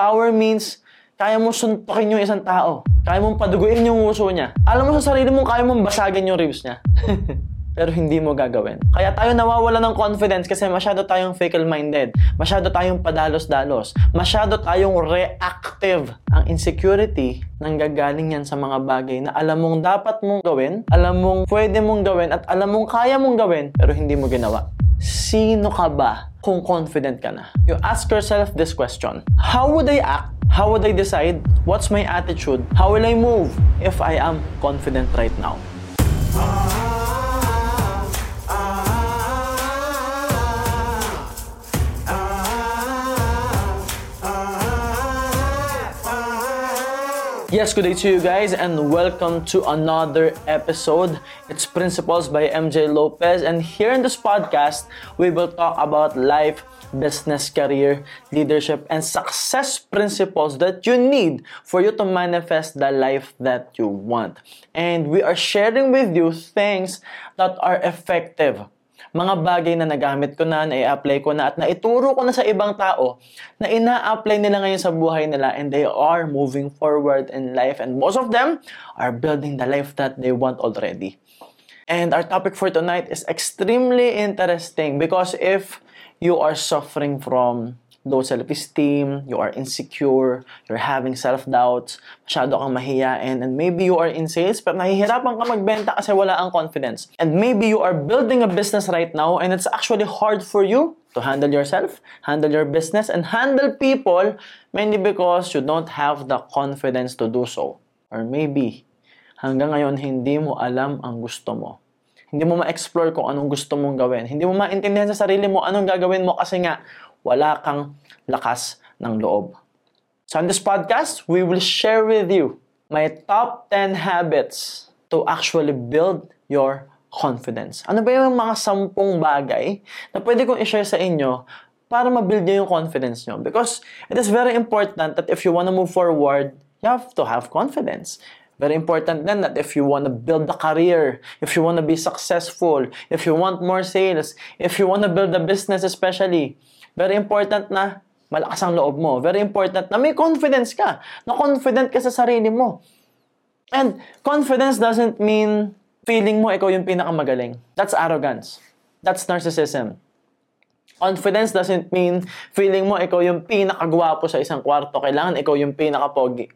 Power means kaya mo suntukin yung isang tao. Kaya mong paduguin yung uso niya. Alam mo sa sarili mo, kaya mong basagin yung ribs niya. Pero hindi mo gagawin. Kaya tayo nawawala ng confidence kasi masyado tayong fickle-minded. Masyado tayong padalos-dalos. Masyado tayong reactive. Ang insecurity, nanggagaling yan sa mga bagay na alam mong dapat mong gawin, alam mong pwede mong gawin, at alam mong kaya mong gawin, pero hindi mo ginawa. Sino ka ba kung confident ka na? You ask yourself this question. How would I act How would I decide? What's my attitude? How will I move if I am confident right now? Yes, good day to you guys and welcome to another episode. It's Principles by MJ Lopez and here in this podcast, we will talk about life, business, career, leadership, and success principles that you need for you to manifest the life that you want. And we are sharing with you things that are effective mga bagay na nagamit ko na, na-apply ko na, at naituro ko na sa ibang tao na ina-apply nila ngayon sa buhay nila and they are moving forward in life and most of them are building the life that they want already. And our topic for tonight is extremely interesting because if you are suffering from low self-esteem, you are insecure, you're having self-doubts, masyado kang mahiyain, and maybe you are in sales pero nahihirapan ka magbenta kasi wala ang confidence. And maybe you are building a business right now and it's actually hard for you to handle yourself, handle your business, and handle people mainly because you don't have the confidence to do so. Or maybe, hanggang ngayon hindi mo alam ang gusto mo. Hindi mo ma-explore kung anong gusto mong gawin. Hindi mo maintindihan sa sarili mo anong gagawin mo kasi nga wala kang lakas ng loob. So on this podcast, we will share with you my top 10 habits to actually build your confidence. Ano ba yung mga sampung bagay na pwede kong i-share sa inyo para ma-build nyo yung confidence nyo? Because it is very important that if you want to move forward, you have to have confidence. Very important then that if you want to build a career, if you want to be successful, if you want more sales, if you want to build a business especially, very important na malakas ang loob mo. Very important na may confidence ka. Na confident ka sa sarili mo. And confidence doesn't mean feeling mo ikaw yung pinakamagaling. That's arrogance. That's narcissism. Confidence doesn't mean feeling mo ikaw yung pinakagwapo sa isang kwarto. Kailangan ikaw yung pinakapogi.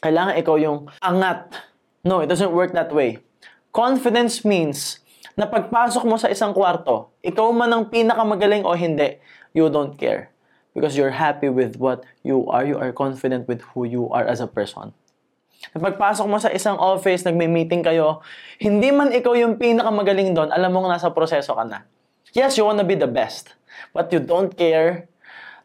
Kailangan ikaw yung angat. No, it doesn't work that way. Confidence means na pagpasok mo sa isang kwarto, ikaw man ang pinakamagaling o hindi, you don't care. Because you're happy with what you are. You are confident with who you are as a person. Na pagpasok mo sa isang office, nagme-meeting kayo, hindi man ikaw yung pinakamagaling doon, alam mo nasa proseso ka na. Yes, you wanna be the best. But you don't care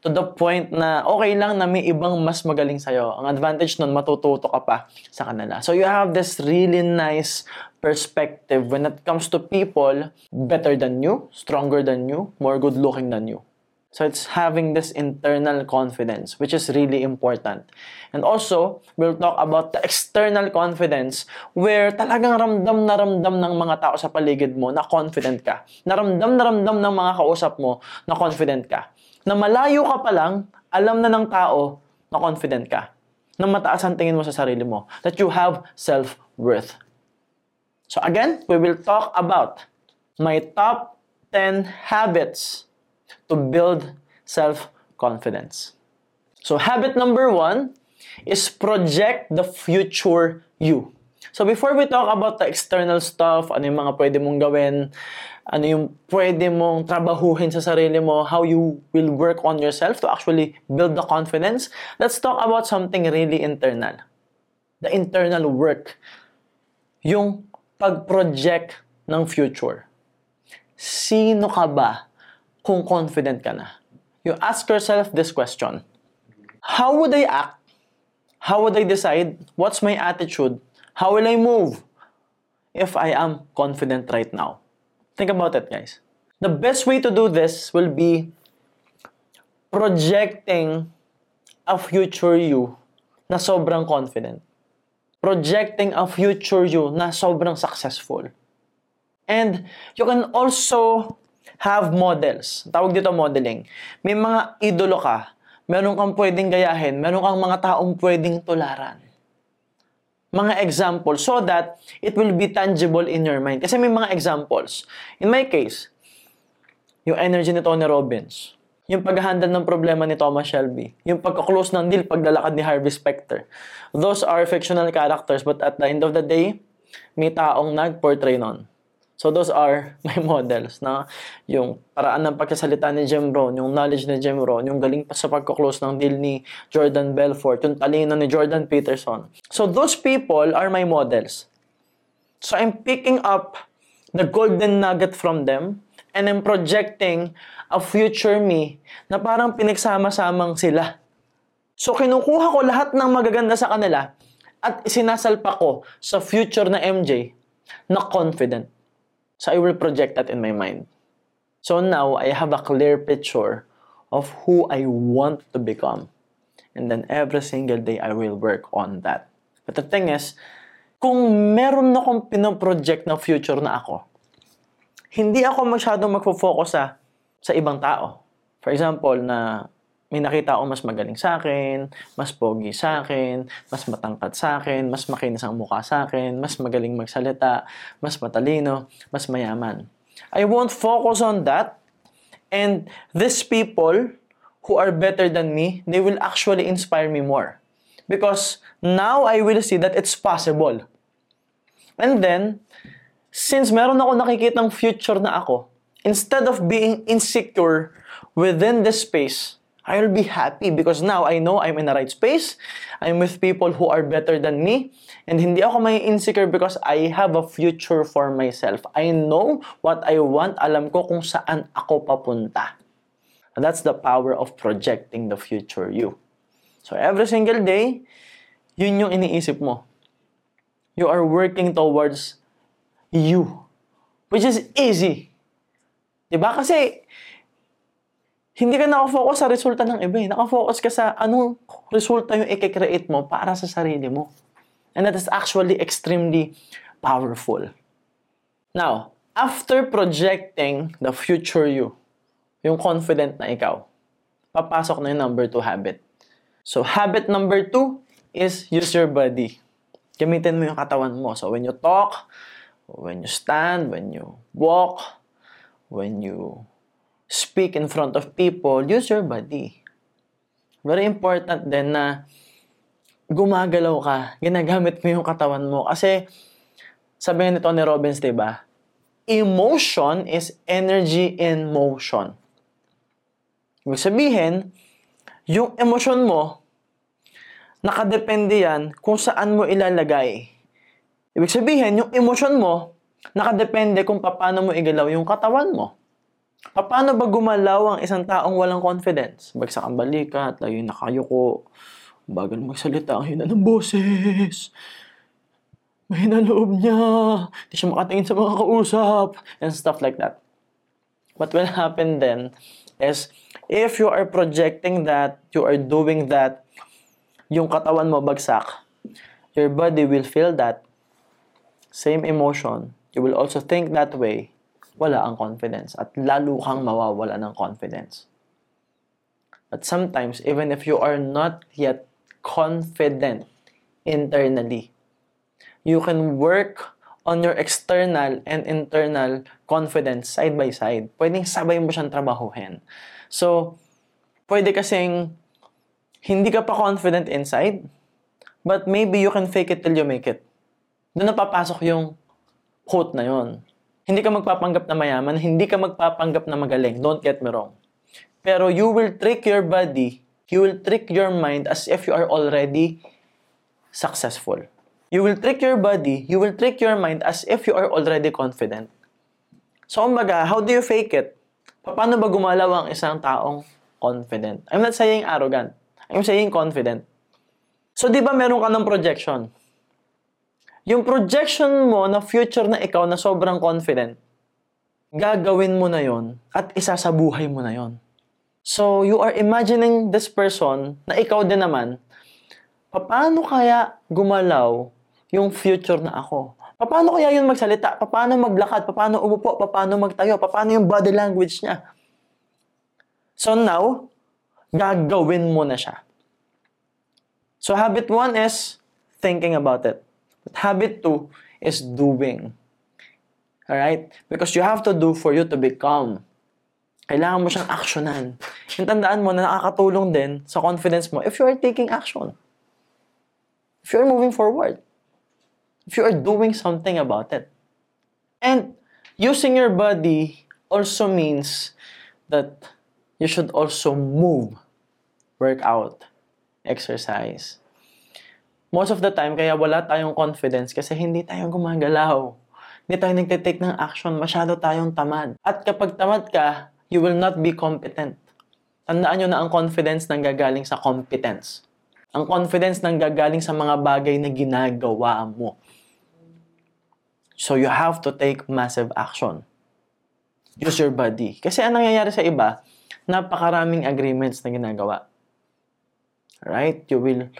to the point na okay lang na may ibang mas magaling sa'yo. Ang advantage nun, matututo ka pa sa kanila. So you have this really nice perspective when it comes to people better than you, stronger than you, more good looking than you. So it's having this internal confidence, which is really important. And also, we'll talk about the external confidence where talagang ramdam na ramdam ng mga tao sa paligid mo na confident ka. Naramdam na ramdam ng mga kausap mo na confident ka. Na malayo ka pa lang, alam na ng tao na confident ka. Na mataas ang tingin mo sa sarili mo. That you have self-worth. So again, we will talk about my top 10 habits to build self-confidence. So habit number one is project the future you. So before we talk about the external stuff, ano yung mga pwede mong gawin, ano yung pwede mong trabahuhin sa sarili mo, how you will work on yourself to actually build the confidence, let's talk about something really internal. The internal work. Yung pag-project ng future. Sino ka ba kung confident ka na? You ask yourself this question. How would I act? How would I decide? What's my attitude? How will I move if I am confident right now? Think about it, guys. The best way to do this will be projecting a future you na sobrang confident. Projecting a future you na sobrang successful. And you can also have models. Tawag dito modeling. May mga idolo ka, meron kang pwedeng gayahin, meron kang mga taong pwedeng tularan. Mga examples so that it will be tangible in your mind. Kasi may mga examples. In my case, yung energy ni Tony Robbins, yung pag-handle ng problema ni Thomas Shelby, yung pagka-close ng deal, paglalakad ni Harvey Specter. Those are fictional characters but at the end of the day, may taong nag-portray nun. So those are my models na yung paraan ng pagkasalita ni Jim Rohn, yung knowledge ni Jim Rohn, yung galing pa sa pagko-close ng deal ni Jordan Belfort, yung talino ni Jordan Peterson. So those people are my models. So I'm picking up the golden nugget from them and I'm projecting a future me na parang pinagsama-samang sila. So kinukuha ko lahat ng magaganda sa kanila at sinasalpa ko sa future na MJ na confident. So I will project that in my mind. So now I have a clear picture of who I want to become. And then every single day I will work on that. But the thing is, kung meron na akong pinoproject na future na ako, hindi ako masyadong magfo-focus sa, sa ibang tao. For example, na may nakita ako mas magaling sa akin, mas pogi sa akin, mas matangkad sa akin, mas makinis ang mukha sa akin, mas magaling magsalita, mas matalino, mas mayaman. I won't focus on that. And these people who are better than me, they will actually inspire me more. Because now I will see that it's possible. And then, since meron ako nakikitang future na ako, instead of being insecure within this space, I will be happy because now I know I'm in the right space. I'm with people who are better than me. And hindi ako may insecure because I have a future for myself. I know what I want. Alam ko kung saan ako papunta. And that's the power of projecting the future you. So every single day, yun yung iniisip mo. You are working towards you. Which is easy. Diba? Kasi hindi ka nakafocus sa resulta ng iba eh. Nakafocus ka sa anong resulta yung i-create mo para sa sarili mo. And that is actually extremely powerful. Now, after projecting the future you, yung confident na ikaw, papasok na yung number two habit. So, habit number two is use your body. Gamitin mo yung katawan mo. So, when you talk, when you stand, when you walk, when you speak in front of people, use your body. Very important din na gumagalaw ka, ginagamit mo yung katawan mo. Kasi, sabi ni Tony Robbins, di ba? Emotion is energy in motion. Ibig sabihin, yung emosyon mo, nakadepende yan kung saan mo ilalagay. Ibig sabihin, yung emosyon mo, nakadepende kung paano mo igalaw yung katawan mo. Paano ba gumalaw ang isang taong walang confidence? Bagsak ang balikat, layo yung nakayuko, bagal magsalita, ang hina ng boses, mahina loob niya, hindi siya makatingin sa mga kausap, and stuff like that. What will happen then is, if you are projecting that, you are doing that, yung katawan mo bagsak, your body will feel that same emotion. You will also think that way wala ang confidence at lalo kang mawawala ng confidence. But sometimes, even if you are not yet confident internally, you can work on your external and internal confidence side by side. Pwedeng sabay mo siyang trabahuhin. So, pwede kasing hindi ka pa confident inside, but maybe you can fake it till you make it. Doon napapasok yung quote na yon. Hindi ka magpapanggap na mayaman, hindi ka magpapanggap na magaling. Don't get me wrong. Pero you will trick your body, you will trick your mind as if you are already successful. You will trick your body, you will trick your mind as if you are already confident. So, umbaga, how do you fake it? Paano ba gumalaw ang isang taong confident? I'm not saying arrogant. I'm saying confident. So, di ba meron ka ng projection? Yung projection mo na future na ikaw na sobrang confident, gagawin mo na yon at isasabuhay mo na yon. So, you are imagining this person na ikaw din naman, paano kaya gumalaw yung future na ako? Paano kaya yun magsalita? Paano maglakad? Paano umupo? Paano magtayo? Paano yung body language niya? So now, gagawin mo na siya. So habit one is thinking about it. But habit two is doing. Alright? Because you have to do for you to become. Kailangan mo siyang aksyonan. Yung tandaan mo na nakakatulong din sa confidence mo if you are taking action. If you are moving forward. If you are doing something about it. And using your body also means that you should also move, work out, exercise. Most of the time, kaya wala tayong confidence kasi hindi tayo gumagalaw. Hindi tayo nagtitake ng action, masyado tayong tamad. At kapag tamad ka, you will not be competent. Tandaan nyo na ang confidence nang gagaling sa competence. Ang confidence nang gagaling sa mga bagay na ginagawa mo. So you have to take massive action. Use your body. Kasi ang nangyayari sa iba, napakaraming agreements na ginagawa. Right? You will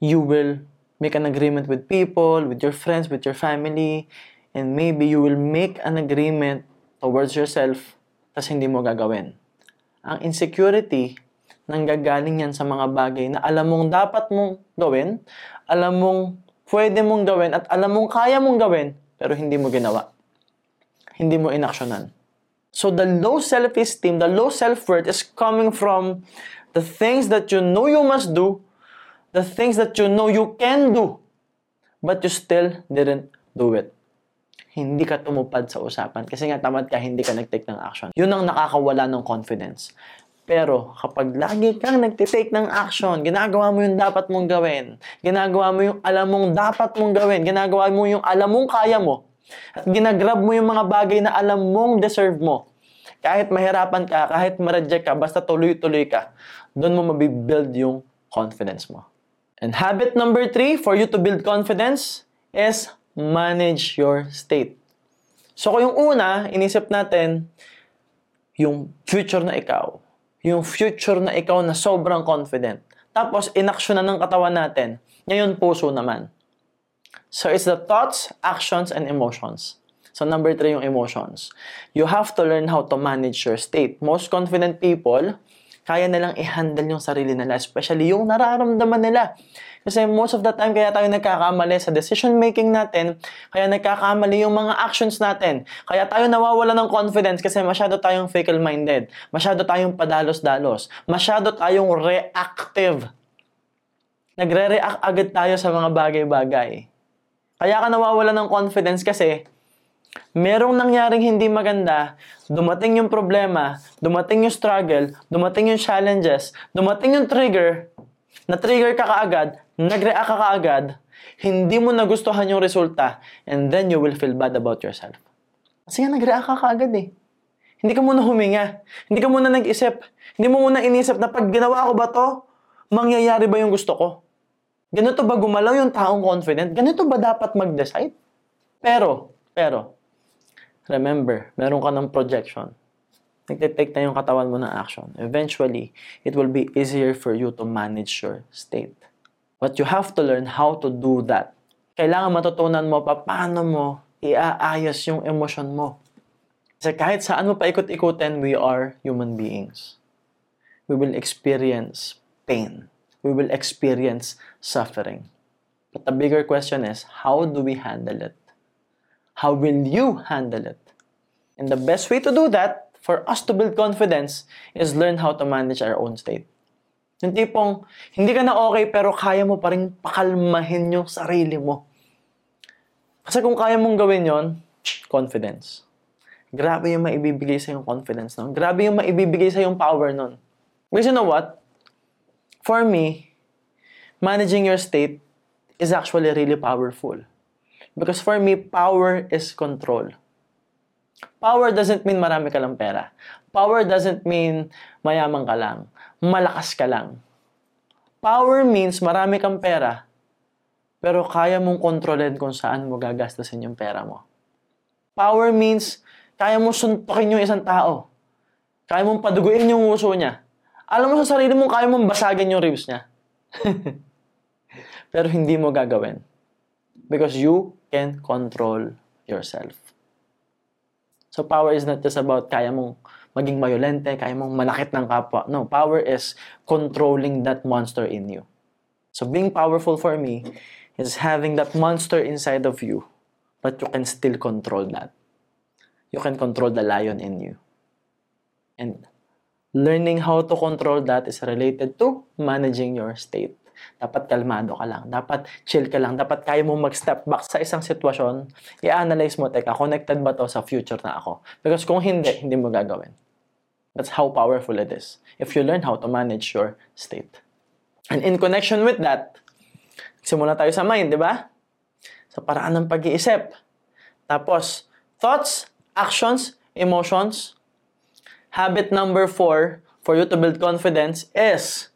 you will make an agreement with people, with your friends, with your family, and maybe you will make an agreement towards yourself tas hindi mo gagawin. Ang insecurity nanggagaling yan sa mga bagay na alam mong dapat mong gawin, alam mong pwede mong gawin at alam mong kaya mong gawin pero hindi mo ginawa. Hindi mo inaksyonan. So the low self-esteem, the low self-worth is coming from the things that you know you must do, the things that you know you can do, but you still didn't do it. Hindi ka tumupad sa usapan. Kasi nga tamad ka, hindi ka nag-take ng action. Yun ang nakakawala ng confidence. Pero kapag lagi kang nagtitake ng action, ginagawa mo yung dapat mong gawin, ginagawa mo yung alam mong dapat mong gawin, ginagawa mo yung alam mong kaya mo, at ginagrab mo yung mga bagay na alam mong deserve mo. Kahit mahirapan ka, kahit ma-reject ka, basta tuloy-tuloy ka, doon mo mabibuild yung confidence mo. And habit number three for you to build confidence is manage your state. So kung yung una, inisip natin, yung future na ikaw. Yung future na ikaw na sobrang confident. Tapos, inaksyon na ng katawan natin. Ngayon, puso naman. So, it's the thoughts, actions, and emotions. So, number three yung emotions. You have to learn how to manage your state. Most confident people, kaya nilang i-handle yung sarili nila, especially yung nararamdaman nila. Kasi most of the time, kaya tayo nagkakamali sa decision making natin, kaya nagkakamali yung mga actions natin. Kaya tayo nawawala ng confidence kasi masyado tayong fickle-minded. Masyado tayong padalos-dalos. Masyado tayong reactive. Nagre-react agad tayo sa mga bagay-bagay. Kaya ka nawawala ng confidence kasi merong nangyaring hindi maganda, dumating yung problema, dumating yung struggle, dumating yung challenges, dumating yung trigger, na-trigger ka kaagad, nag-react ka kaagad, hindi mo nagustuhan yung resulta, and then you will feel bad about yourself. Kasi nga nag-react ka kaagad eh. Hindi ka muna huminga. Hindi ka muna nag-isip. Hindi mo muna inisip na pag ginawa ko ba to, mangyayari ba yung gusto ko? Ganito ba gumalaw yung taong confident? Ganito ba dapat mag-decide? Pero, pero, remember, meron ka ng projection. Nagtitake na yung katawan mo ng action. Eventually, it will be easier for you to manage your state. But you have to learn how to do that. Kailangan matutunan mo pa paano mo iaayos yung emosyon mo. Kasi kahit saan mo pa ikot-ikutin, we are human beings. We will experience pain. We will experience suffering. But the bigger question is, how do we handle it? How will you handle it? And the best way to do that, for us to build confidence, is learn how to manage our own state. Yung tipong, hindi ka na okay pero kaya mo pa rin pakalmahin yung sarili mo. Kasi kung kaya mong gawin yon confidence. Grabe yung maibibigay sa yung confidence nun. Grabe yung maibibigay sa yung power nun. Because you know what? For me, managing your state is actually really powerful. Because for me, power is control. Power doesn't mean marami ka lang pera. Power doesn't mean mayaman ka lang malakas ka lang. Power means marami kang pera, pero kaya mong kontrolin kung saan mo gagastasin yung pera mo. Power means kaya mo suntukin yung isang tao. Kaya mong paduguin yung uso niya. Alam mo sa sarili mo, kaya mong basagin yung ribs niya. pero hindi mo gagawin. Because you can control yourself. So power is not just about kaya mong maging mayolente, kaya mong manakit ng kapwa. No, power is controlling that monster in you. So being powerful for me is having that monster inside of you, but you can still control that. You can control the lion in you. And learning how to control that is related to managing your state. Dapat kalmado ka lang. Dapat chill ka lang. Dapat kaya mo mag-step back sa isang sitwasyon. I-analyze mo, teka, connected ba to sa future na ako? Because kung hindi, hindi mo gagawin. That's how powerful it is. If you learn how to manage your state. And in connection with that, simula tayo sa mind, di ba? Sa paraan ng pag-iisip. Tapos, thoughts, actions, emotions. Habit number four for you to build confidence is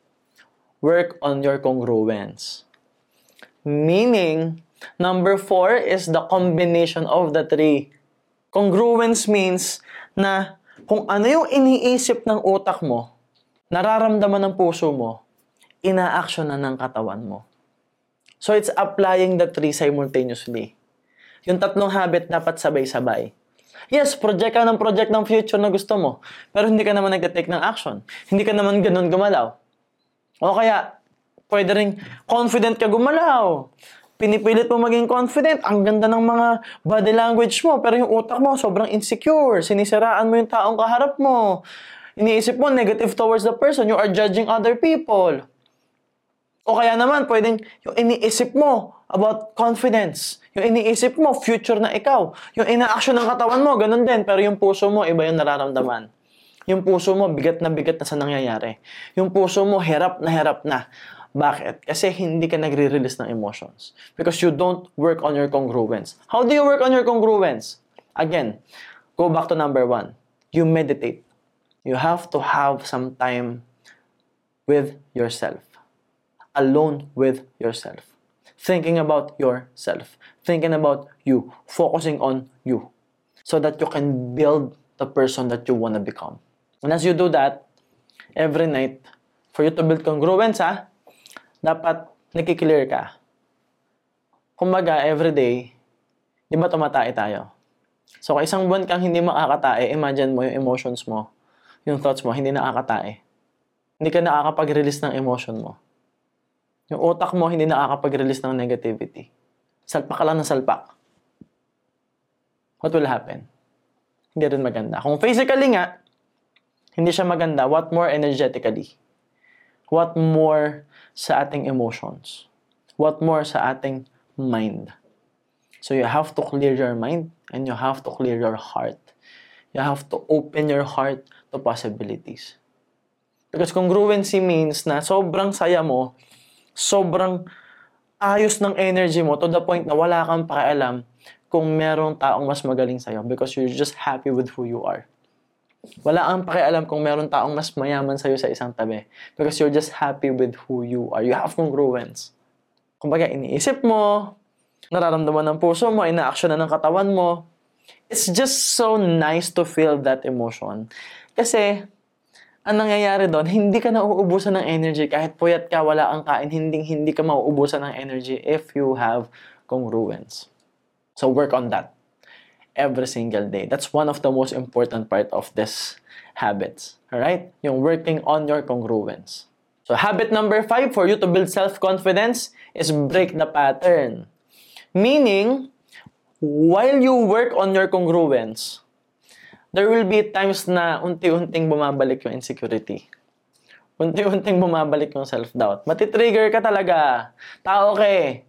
work on your congruence. Meaning, number four is the combination of the three. Congruence means na kung ano yung iniisip ng utak mo, nararamdaman ng puso mo, ina-action na ng katawan mo. So it's applying the three simultaneously. Yung tatlong habit dapat sabay-sabay. Yes, project ka ng project ng future na gusto mo, pero hindi ka naman nag-take ng action. Hindi ka naman ganun gumalaw. O kaya, pwede rin confident ka gumalaw. Pinipilit mo maging confident. Ang ganda ng mga body language mo, pero yung utak mo sobrang insecure. Sinisiraan mo yung taong kaharap mo. Iniisip mo negative towards the person. You are judging other people. O kaya naman, pwedeng yung iniisip mo about confidence. Yung iniisip mo, future na ikaw. Yung ina-action ng katawan mo, ganun din. Pero yung puso mo, iba yung nararamdaman. Yung puso mo, bigat na bigat na sa nangyayari. Yung puso mo, hirap na hirap na. Bakit? Kasi hindi ka nagre-release ng emotions. Because you don't work on your congruence. How do you work on your congruence? Again, go back to number one. You meditate. You have to have some time with yourself. Alone with yourself. Thinking about yourself. Thinking about you. Focusing on you. So that you can build the person that you want to become. And as you do that, every night, for you to build congruence, ha, dapat nakiklear ka. Kumbaga, every day, di ba tumatae tayo? So, kung isang buwan kang hindi makakatae, imagine mo yung emotions mo, yung thoughts mo, hindi nakakatae. Hindi ka nakakapag-release ng emotion mo. Yung utak mo, hindi nakakapag-release ng negativity. Salpak ka lang ng salpak. What will happen? Hindi rin maganda. Kung physically nga, hindi siya maganda. What more energetically? What more sa ating emotions? What more sa ating mind? So you have to clear your mind and you have to clear your heart. You have to open your heart to possibilities. Because congruency means na sobrang saya mo, sobrang ayos ng energy mo to the point na wala kang pakialam kung merong taong mas magaling sa'yo because you're just happy with who you are. Wala kang pakialam kung meron taong mas mayaman sa'yo sa isang tabi because you're just happy with who you are. You have congruence. Kumbaga, iniisip mo, nararamdaman ng puso mo, ina-action na ng katawan mo. It's just so nice to feel that emotion. Kasi, ang nangyayari doon, hindi ka nauubusan ng energy. Kahit puyat ka, wala kang kain, hindi, hindi ka mauubusan ng energy if you have congruence. So work on that every single day. That's one of the most important part of this habits. Alright? Yung working on your congruence. So habit number five for you to build self-confidence is break the pattern. Meaning, while you work on your congruence, there will be times na unti-unting bumabalik yung insecurity. Unti-unting bumabalik yung self-doubt. Matitrigger ka talaga. Tao ka eh.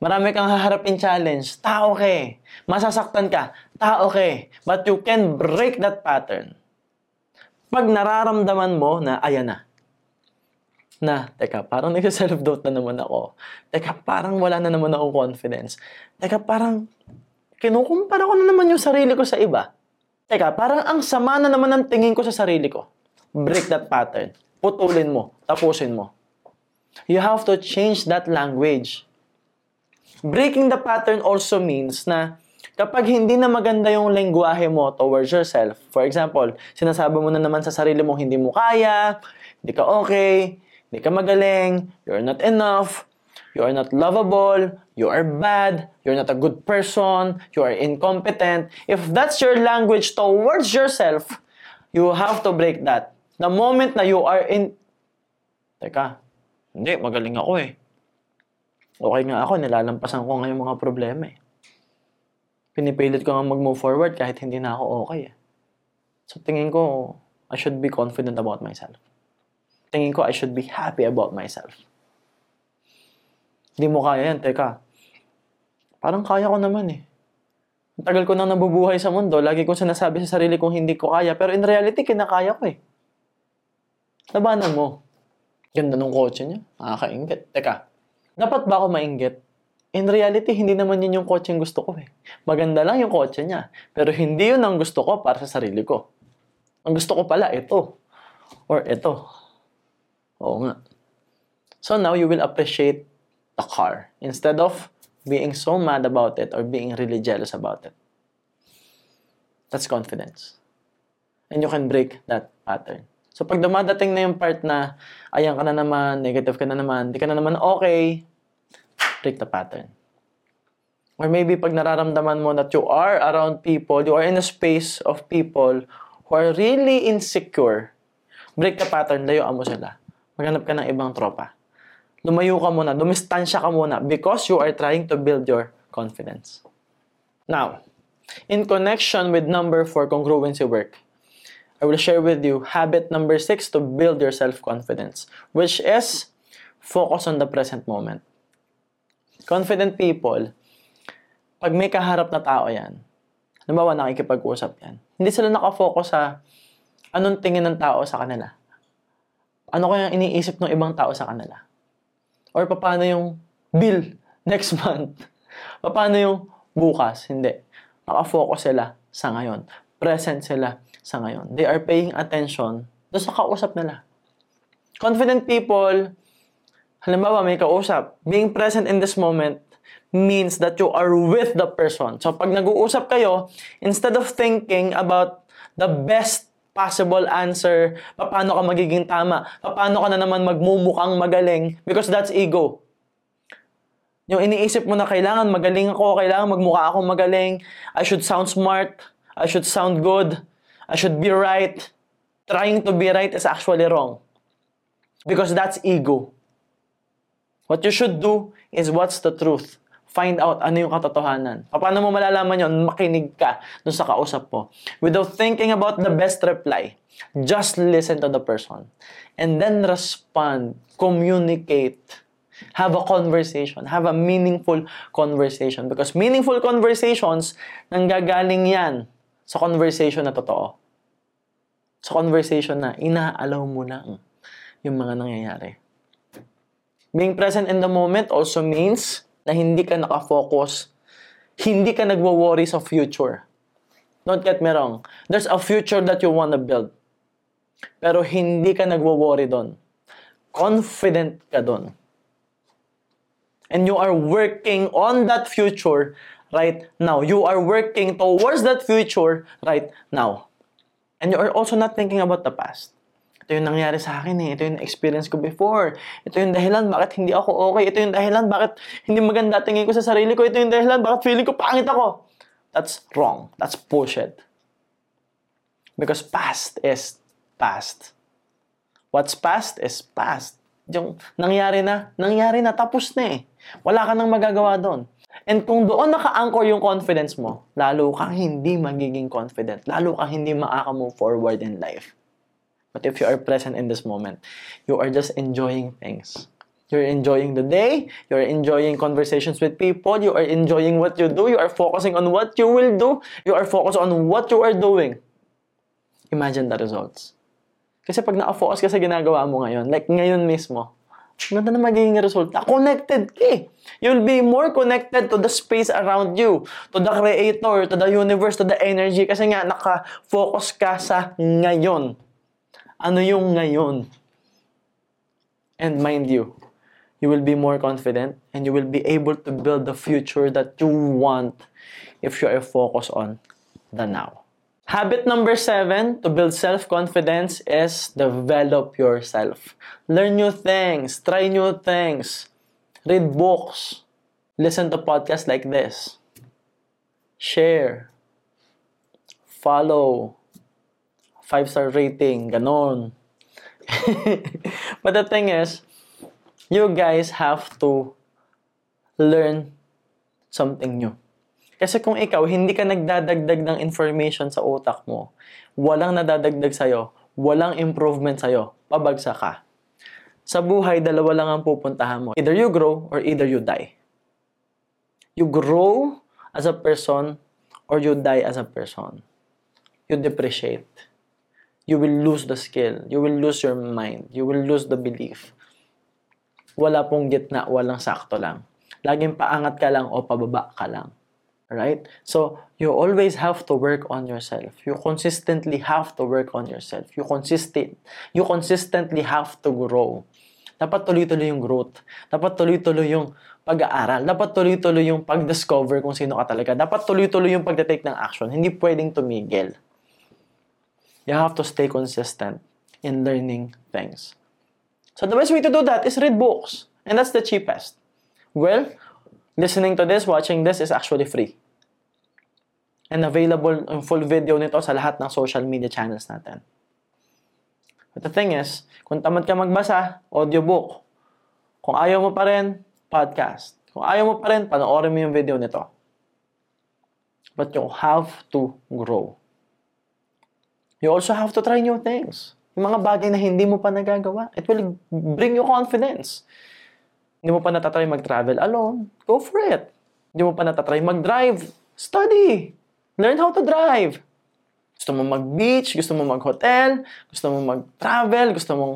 Marami kang haharapin challenge. Tao ka eh. Masasaktan ka. Tao ka eh. But you can break that pattern. Pag nararamdaman mo na, ayan na. Na, teka, parang nag-self-doubt na naman ako. Teka, parang wala na naman akong confidence. Teka, parang kinukumpara ko na naman yung sarili ko sa iba. Teka, parang ang sama na naman ng tingin ko sa sarili ko. Break that pattern. Putulin mo. Tapusin mo. You have to change that language. Breaking the pattern also means na kapag hindi na maganda yung lengguwahe mo towards yourself, for example, sinasabi mo na naman sa sarili mo hindi mo kaya, hindi ka okay, hindi ka magaling, you're not enough, you are not lovable, you are bad, you're not a good person, you are incompetent. If that's your language towards yourself, You have to break that. The moment na you are in... Teka, hindi, magaling ako eh. Okay nga ako, nilalampasan ko ngayon mga problema eh. Pinipilit ko nga mag-move forward kahit hindi na ako okay eh. So tingin ko, I should be confident about myself. Tingin ko, I should be happy about myself. Hindi mo kaya yan, teka. Parang kaya ko naman eh. Tagal ko nang nabubuhay sa mundo, lagi kong sinasabi sa sarili kong hindi ko kaya, pero in reality, kinakaya ko eh. Labanan mo. Ganda nung kotse niya. Nakakaingit. Teka, dapat ba ako mainggit? In reality, hindi naman yun yung kotse yung gusto ko eh. Maganda lang yung kotse niya. Pero hindi yun ang gusto ko para sa sarili ko. Ang gusto ko pala, ito. Or ito. Oo nga. So now, you will appreciate the car. Instead of being so mad about it or being really jealous about it. That's confidence. And you can break that pattern. So pag dumadating na yung part na ayan ka na naman, negative ka na naman, di ka na naman okay, break the pattern. Or maybe pag nararamdaman mo that you are around people, you are in a space of people who are really insecure, break the pattern, layuan mo sila. Maghanap ka ng ibang tropa lumayo ka muna, dumistansya ka muna because you are trying to build your confidence. Now, in connection with number 4 congruency work, I will share with you habit number 6 to build your self-confidence, which is focus on the present moment. Confident people, pag may kaharap na tao yan, halimbawa nakikipag-usap yan, hindi sila nakafocus sa anong tingin ng tao sa kanila. Ano kaya iniisip ng ibang tao sa kanila Or paano yung bill next month? paano yung bukas? Hindi. Nakafocus sila sa ngayon. Present sila sa ngayon. They are paying attention doon sa kausap nila. Confident people, halimbawa may kausap, being present in this moment means that you are with the person. So pag nag-uusap kayo, instead of thinking about the best possible answer, paano ka magiging tama, paano ka na naman magmumukhang magaling, because that's ego. Yung iniisip mo na kailangan magaling ako, kailangan magmukha akong magaling, I should sound smart, I should sound good, I should be right. Trying to be right is actually wrong. Because that's ego. What you should do is what's the truth find out ano yung katotohanan. Paano mo malalaman yon? Makinig ka dun sa kausap mo. Without thinking about the best reply, just listen to the person. And then respond, communicate, have a conversation, have a meaningful conversation. Because meaningful conversations, nanggagaling yan sa conversation na totoo. Sa conversation na inaalaw mo lang yung mga nangyayari. Being present in the moment also means na hindi ka nakafocus, hindi ka nagwo-worry sa future. Don't get me wrong. There's a future that you want to build. Pero hindi ka nagwo-worry doon. Confident ka doon. And you are working on that future right now. You are working towards that future right now. And you are also not thinking about the past. Ito yung nangyari sa akin eh. Ito yung experience ko before. Ito yung dahilan bakit hindi ako okay. Ito yung dahilan bakit hindi maganda tingin ko sa sarili ko. Ito yung dahilan bakit feeling ko pangit ako. That's wrong. That's bullshit. Because past is past. What's past is past. Yung nangyari na, nangyari na, tapos na eh. Wala ka nang magagawa doon. And kung doon naka-anchor yung confidence mo, lalo kang hindi magiging confident. Lalo kang hindi makaka-move forward in life. But if you are present in this moment, you are just enjoying things. You're enjoying the day, you're enjoying conversations with people, you are enjoying what you do, you are focusing on what you will do, you are focused on what you are doing. Imagine the results. Kasi pag na-focus ka sa ginagawa mo ngayon, like ngayon mismo, ganda na magiging resulta. Connected ka eh. You'll be more connected to the space around you, to the creator, to the universe, to the energy. Kasi nga, naka-focus ka sa ngayon. Ano yung ngayon? And mind you, you will be more confident and you will be able to build the future that you want if you are focused on the now. Habit number seven to build self-confidence is develop yourself. Learn new things, try new things, read books, listen to podcasts like this, share, follow, 5-star rating, ganon. But the thing is, you guys have to learn something new. Kasi kung ikaw, hindi ka nagdadagdag ng information sa utak mo, walang nadadagdag sa'yo, walang improvement sa'yo, pabagsak ka. Sa buhay, dalawa lang ang pupuntahan mo. Either you grow or either you die. You grow as a person or you die as a person. You depreciate. You will lose the skill. You will lose your mind. You will lose the belief. Wala pong gitna, walang sakto lang. Laging paangat ka lang o pababa ka lang. Right? So, you always have to work on yourself. You consistently have to work on yourself. You consistent you consistently have to grow. Dapat tuloy-tuloy yung growth. Dapat tuloy-tuloy yung pag-aaral. Dapat tuloy-tuloy yung pag-discover kung sino ka talaga. Dapat tuloy-tuloy yung pag-take ng action. Hindi pwedeng tumigil. You have to stay consistent in learning things. So the best way to do that is read books. And that's the cheapest. Well, listening to this, watching this is actually free. And available yung full video nito sa lahat ng social media channels natin. But the thing is, kung tamad ka magbasa, audiobook. Kung ayaw mo pa rin, podcast. Kung ayaw mo pa rin, panoorin mo yung video nito. But you have to grow. You also have to try new things. Yung mga bagay na hindi mo pa nagagawa. It will bring you confidence. Hindi mo pa natatry mag-travel alone, go for it. Hindi mo pa natatry mag-drive, study. Learn how to drive. Gusto mo mag-beach, gusto mo mag-hotel, gusto mo mag-travel, gusto mo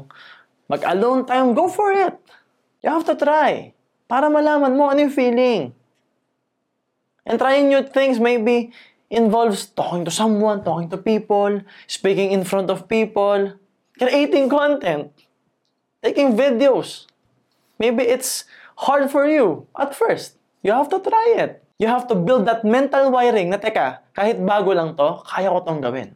mag-alone time, go for it. You have to try. Para malaman mo ano yung feeling. And trying new things maybe involves talking to someone, talking to people, speaking in front of people, creating content, taking videos. Maybe it's hard for you at first. You have to try it. You have to build that mental wiring na, teka, kahit bago lang to, kaya ko tong gawin.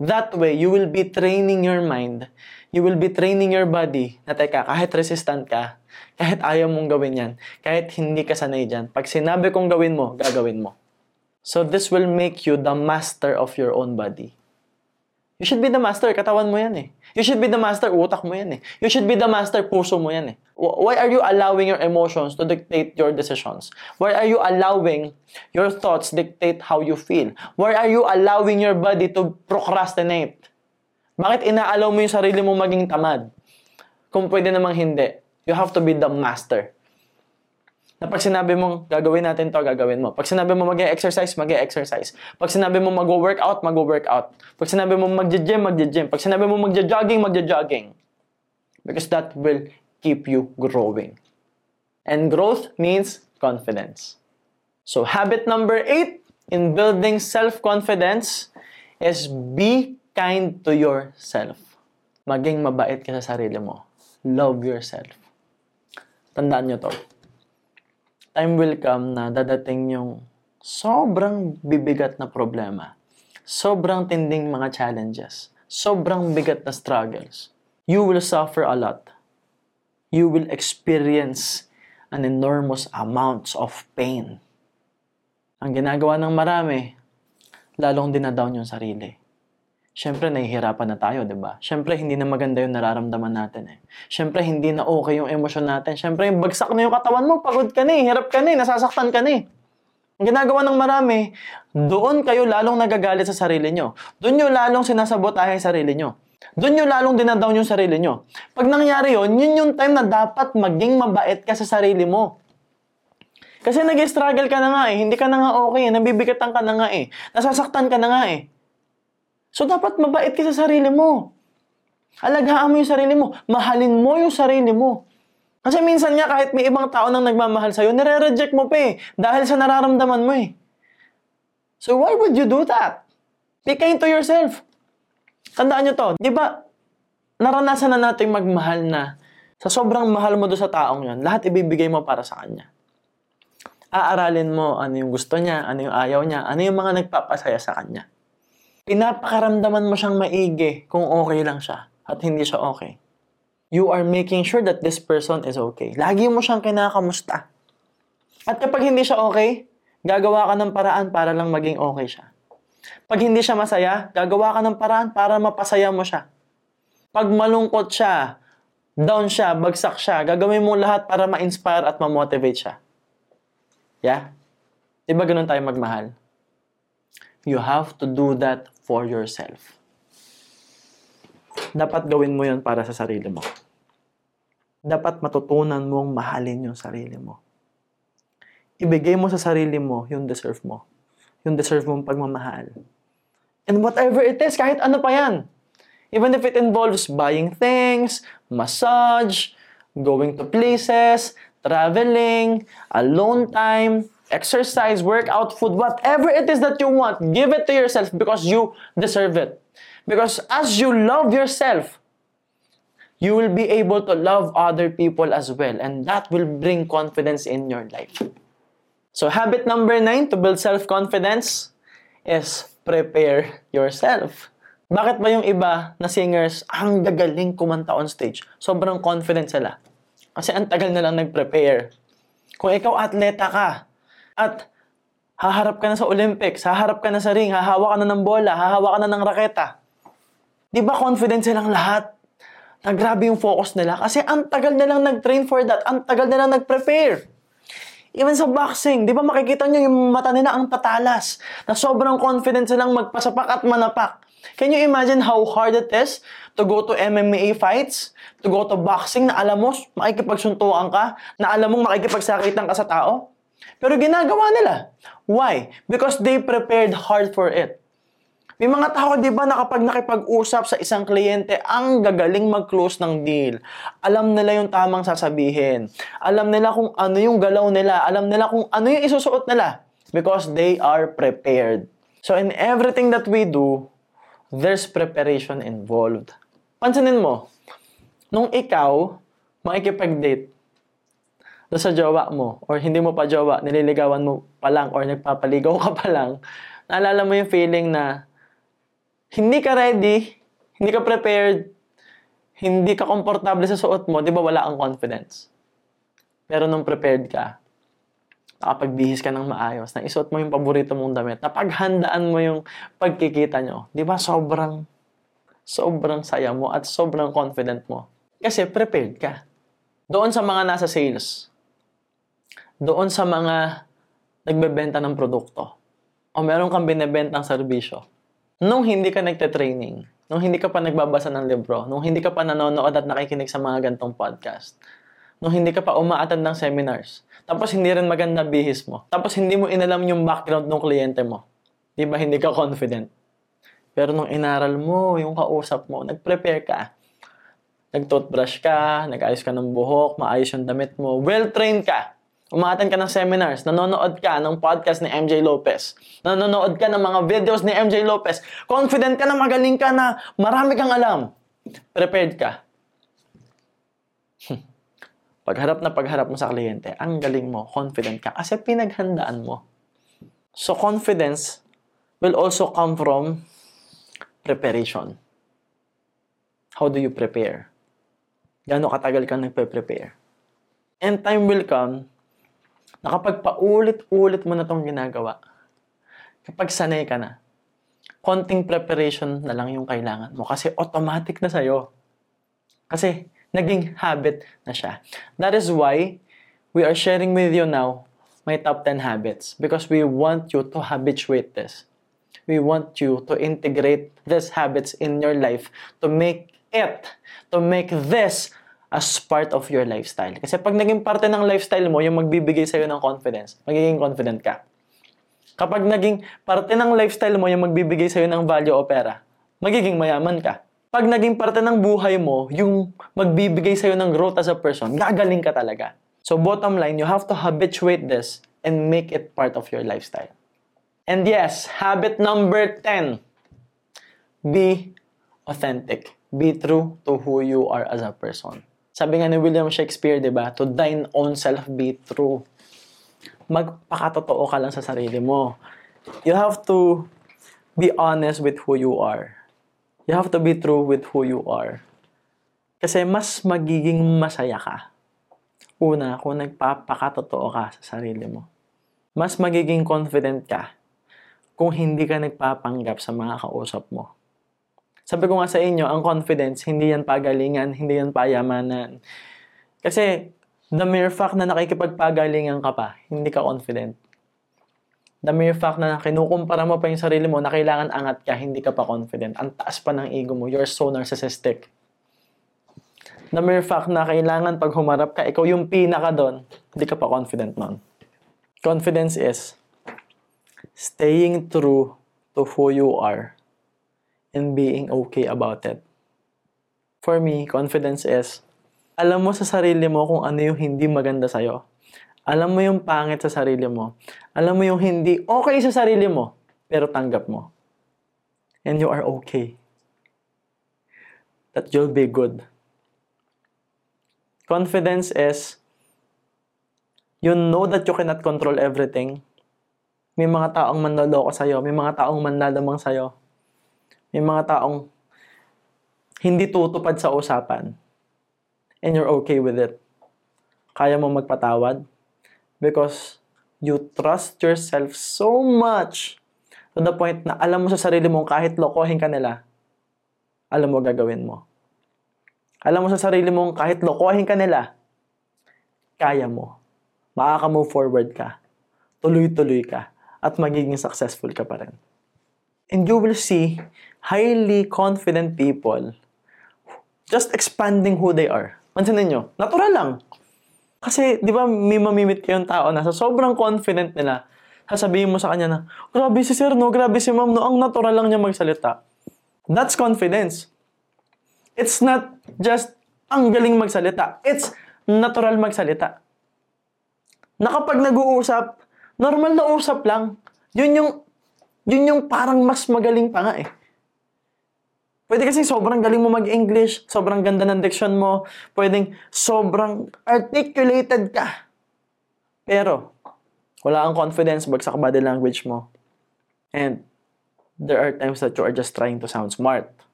That way, you will be training your mind. You will be training your body na, teka, kahit resistant ka, kahit ayaw mong gawin yan, kahit hindi ka sanay dyan, pag sinabi kong gawin mo, gagawin mo. So this will make you the master of your own body. You should be the master, katawan mo yan eh. You should be the master, utak mo yan eh. You should be the master, puso mo yan eh. Why are you allowing your emotions to dictate your decisions? Why are you allowing your thoughts dictate how you feel? Why are you allowing your body to procrastinate? Bakit inaalaw mo yung sarili mo maging tamad? Kung pwede namang hindi. You have to be the master na pag sinabi mong gagawin natin to, gagawin mo. Pag sinabi mo mag-exercise, mag-exercise. Pag sinabi mo mag-workout, mag-workout. Pag sinabi mo mag-gym, mag-gym. Pag sinabi mo mag-jogging, mag-jogging. Because that will keep you growing. And growth means confidence. So habit number eight in building self-confidence is be kind to yourself. Maging mabait ka sa sarili mo. Love yourself. Tandaan nyo to time will come na dadating yung sobrang bibigat na problema. Sobrang tinding mga challenges. Sobrang bigat na struggles. You will suffer a lot. You will experience an enormous amounts of pain. Ang ginagawa ng marami, lalong dinadown yung sarili syempre nahihirapan na tayo, di ba? Syempre hindi na maganda yung nararamdaman natin eh. Syempre hindi na okay yung emosyon natin. Syempre yung bagsak na yung katawan mo, pagod ka na eh, hirap ka na eh, nasasaktan ka na eh. Ang ginagawa ng marami, doon kayo lalong nagagalit sa sarili nyo. Doon nyo lalong sinasabotahe sa sarili nyo. Doon nyo lalong dinadown yung sarili nyo. Pag nangyari yon, yun yung time na dapat maging mabait ka sa sarili mo. Kasi nag-struggle ka na nga eh, hindi ka na nga okay eh, nabibigatan ka na nga eh, nasasaktan ka na nga eh. So, dapat mabait ka sa sarili mo. Alagaan mo yung sarili mo. Mahalin mo yung sarili mo. Kasi minsan nga kahit may ibang tao nang nagmamahal sa'yo, nire-reject mo pa eh. Dahil sa nararamdaman mo eh. So why would you do that? Be kind to yourself. Tandaan nyo to. Di ba, naranasan na natin magmahal na sa sobrang mahal mo do sa taong yon, lahat ibibigay mo para sa kanya. Aaralin mo ano yung gusto niya, ano yung ayaw niya, ano yung mga nagpapasaya sa kanya pinapakaramdaman mo siyang maigi kung okay lang siya at hindi siya okay. You are making sure that this person is okay. Lagi mo siyang kinakamusta. At kapag hindi siya okay, gagawa ka ng paraan para lang maging okay siya. Pag hindi siya masaya, gagawa ka ng paraan para mapasaya mo siya. Pag malungkot siya, down siya, bagsak siya, gagawin mo lahat para ma-inspire at ma-motivate siya. Yeah? Di ba ganun tayo magmahal? You have to do that for yourself. Dapat gawin mo yon para sa sarili mo. Dapat matutunan mong mahalin yung sarili mo. Ibigay mo sa sarili mo yung deserve mo. Yung deserve mong pagmamahal. And whatever it is, kahit ano pa yan. Even if it involves buying things, massage, going to places, traveling, alone time, exercise, workout, food, whatever it is that you want, give it to yourself because you deserve it. Because as you love yourself, you will be able to love other people as well. And that will bring confidence in your life. So habit number nine to build self-confidence is prepare yourself. Bakit ba yung iba na singers ang gagaling kumanta on stage? Sobrang confident sila. Kasi ang tagal na lang nag-prepare. Kung ikaw atleta ka at haharap ka na sa Olympics, haharap ka na sa ring, hahawa ka na ng bola, hahawa ka na ng raketa, Di ba confident silang lahat? Na grabe yung focus nila kasi ang tagal na lang nag-train for that, ang tagal na lang nag-prepare. Even sa boxing, di ba makikita nyo yung mata nila ang tatalas, na sobrang confident silang magpasapak at manapak. Can you imagine how hard it is to go to MMA fights, to go to boxing na alam mo makikipagsuntukan ka, na alam mo makikipagsakitan ka sa tao? Pero ginagawa nila. Why? Because they prepared hard for it. May mga tao, di ba, na kapag nakipag-usap sa isang kliyente, ang gagaling mag-close ng deal. Alam nila yung tamang sasabihin. Alam nila kung ano yung galaw nila. Alam nila kung ano yung isusuot nila. Because they are prepared. So in everything that we do, there's preparation involved. Pansinin mo, nung ikaw, makikipag-date, doon sa jowa mo, or hindi mo pa jowa, nililigawan mo pa lang, or nagpapaligaw ka pa lang, naalala mo yung feeling na hindi ka ready, hindi ka prepared, hindi ka komportable sa suot mo, di ba wala kang confidence? Pero nung prepared ka, nakapagbihis ka ng maayos, na isuot mo yung paborito mong damit, napaghandaan mo yung pagkikita nyo, di ba sobrang, sobrang saya mo at sobrang confident mo. Kasi prepared ka. Doon sa mga nasa sales, doon sa mga nagbebenta ng produkto, o meron kang binebentang serbisyo, nung hindi ka nagte-training, nung hindi ka pa nagbabasa ng libro, nung hindi ka pa nanonood at nakikinig sa mga gantong podcast, nung hindi ka pa umaatad ng seminars, tapos hindi rin maganda bihis mo, tapos hindi mo inalam yung background ng kliyente mo, di ba hindi ka confident? Pero nung inaral mo, yung kausap mo, nag-prepare ka, nag-toothbrush ka, nag-ayos ka ng buhok, maayos yung damit mo, well-trained ka, Umatan ka ng seminars, nanonood ka ng podcast ni MJ Lopez, nanonood ka ng mga videos ni MJ Lopez, confident ka na magaling ka na marami kang alam, prepared ka. pagharap na pagharap mo sa kliyente, ang galing mo, confident ka, kasi pinaghandaan mo. So confidence will also come from preparation. How do you prepare? Gano'ng katagal ka nagpe-prepare? And time will come na kapag paulit-ulit mo na itong ginagawa, kapag sanay ka na, konting preparation na lang yung kailangan mo kasi automatic na sa'yo. Kasi naging habit na siya. That is why we are sharing with you now my top 10 habits because we want you to habituate this. We want you to integrate these habits in your life to make it, to make this as part of your lifestyle. Kasi pag naging parte ng lifestyle mo, yung magbibigay sa'yo ng confidence, magiging confident ka. Kapag naging parte ng lifestyle mo yung magbibigay sa'yo ng value o pera, magiging mayaman ka. Pag naging parte ng buhay mo, yung magbibigay sa'yo ng growth as a person, gagaling ka talaga. So bottom line, you have to habituate this and make it part of your lifestyle. And yes, habit number 10, be authentic. Be true to who you are as a person. Sabi nga ni William Shakespeare, di ba? To thine own self be true. Magpakatotoo ka lang sa sarili mo. You have to be honest with who you are. You have to be true with who you are. Kasi mas magiging masaya ka. Una, kung nagpapakatotoo ka sa sarili mo. Mas magiging confident ka kung hindi ka nagpapanggap sa mga kausap mo. Sabi ko nga sa inyo, ang confidence, hindi yan pagalingan, hindi yan payamanan. Kasi, the mere fact na nakikipagpagalingan ka pa, hindi ka confident. The mere fact na kinukumpara mo pa yung sarili mo na kailangan angat ka, hindi ka pa confident. Ang taas pa ng ego mo. You're so narcissistic. The mere fact na kailangan pag humarap ka, ikaw yung pinaka doon, hindi ka pa confident nun. Confidence is staying true to who you are and being okay about it. For me, confidence is, alam mo sa sarili mo kung ano yung hindi maganda sa'yo. Alam mo yung pangit sa sarili mo. Alam mo yung hindi okay sa sarili mo, pero tanggap mo. And you are okay. That you'll be good. Confidence is, you know that you cannot control everything. May mga taong manloloko sa'yo. May mga taong manlalamang sa'yo may mga taong hindi tutupad sa usapan and you're okay with it. Kaya mo magpatawad because you trust yourself so much to the point na alam mo sa sarili mo kahit lokohin ka nila, alam mo gagawin mo. Alam mo sa sarili mo kahit lokohin ka nila, kaya mo. Makaka-move forward ka. Tuloy-tuloy ka. At magiging successful ka pa rin. And you will see highly confident people just expanding who they are. Pansin ninyo, natural lang. Kasi, di ba, may mamimit kayong tao na sa sobrang confident nila, sasabihin mo sa kanya na, grabe si sir, no? Grabe si ma'am, no? Ang natural lang niya magsalita. That's confidence. It's not just ang galing magsalita. It's natural magsalita. Na kapag nag-uusap, normal na usap lang. Yun yung, yun yung parang mas magaling pa nga eh. Pwede kasi sobrang galing mo mag-English, sobrang ganda ng diction mo, pwedeng sobrang articulated ka. Pero, wala kang confidence, bagsak body language mo. And, there are times that you are just trying to sound smart.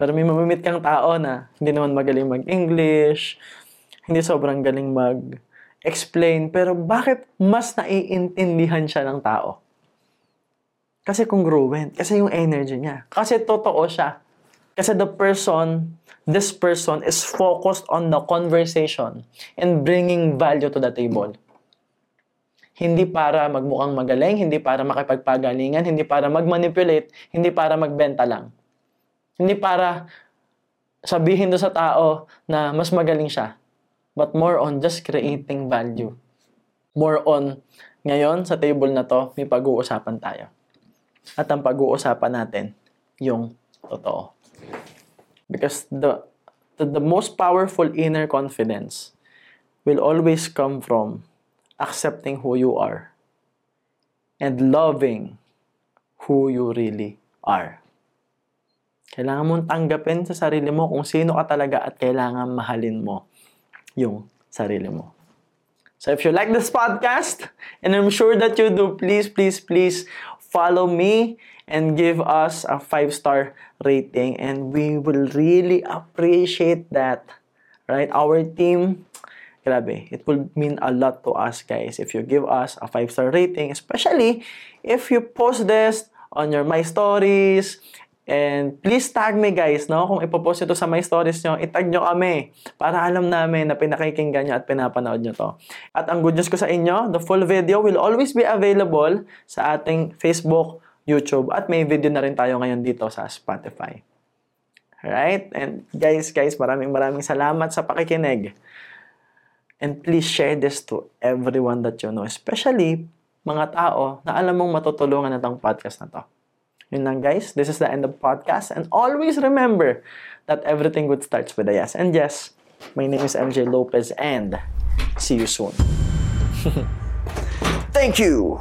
Pero may mamimit kang tao na hindi naman magaling mag-English, hindi sobrang galing mag-explain, pero bakit mas naiintindihan siya ng tao? Kasi congruent. Kasi yung energy niya. Kasi totoo siya. Kasi the person, this person is focused on the conversation and bringing value to the table. Hindi para magmukhang magaling, hindi para makipagpagalingan, hindi para magmanipulate, hindi para magbenta lang. Hindi para sabihin do sa tao na mas magaling siya. But more on just creating value. More on, ngayon sa table na to, may pag-uusapan tayo. At ang pag-uusapan natin, yung totoo. Because the, the, the most powerful inner confidence will always come from accepting who you are and loving who you really are. Kailangan mong tanggapin sa sarili mo kung sino ka talaga at kailangan mahalin mo yung sarili mo. So if you like this podcast, and I'm sure that you do, please, please, please follow me and give us a five star rating. And we will really appreciate that right? Our team grabe it will mean a lot to us guys if you give us a five star rating especially if you post this on your my stories And please tag me guys, no? Kung ipopost ito sa my stories nyo, itag nyo kami para alam namin na pinakikinggan nyo at pinapanood nyo to. At ang good news ko sa inyo, the full video will always be available sa ating Facebook, YouTube, at may video na rin tayo ngayon dito sa Spotify. Alright? And guys, guys, maraming maraming salamat sa pakikinig. And please share this to everyone that you know, especially mga tao na alam mong matutulungan na podcast na to. Yun lang guys, this is the end of the podcast. And always remember that everything good starts with a yes. And yes, my name is MJ Lopez and see you soon. Thank you!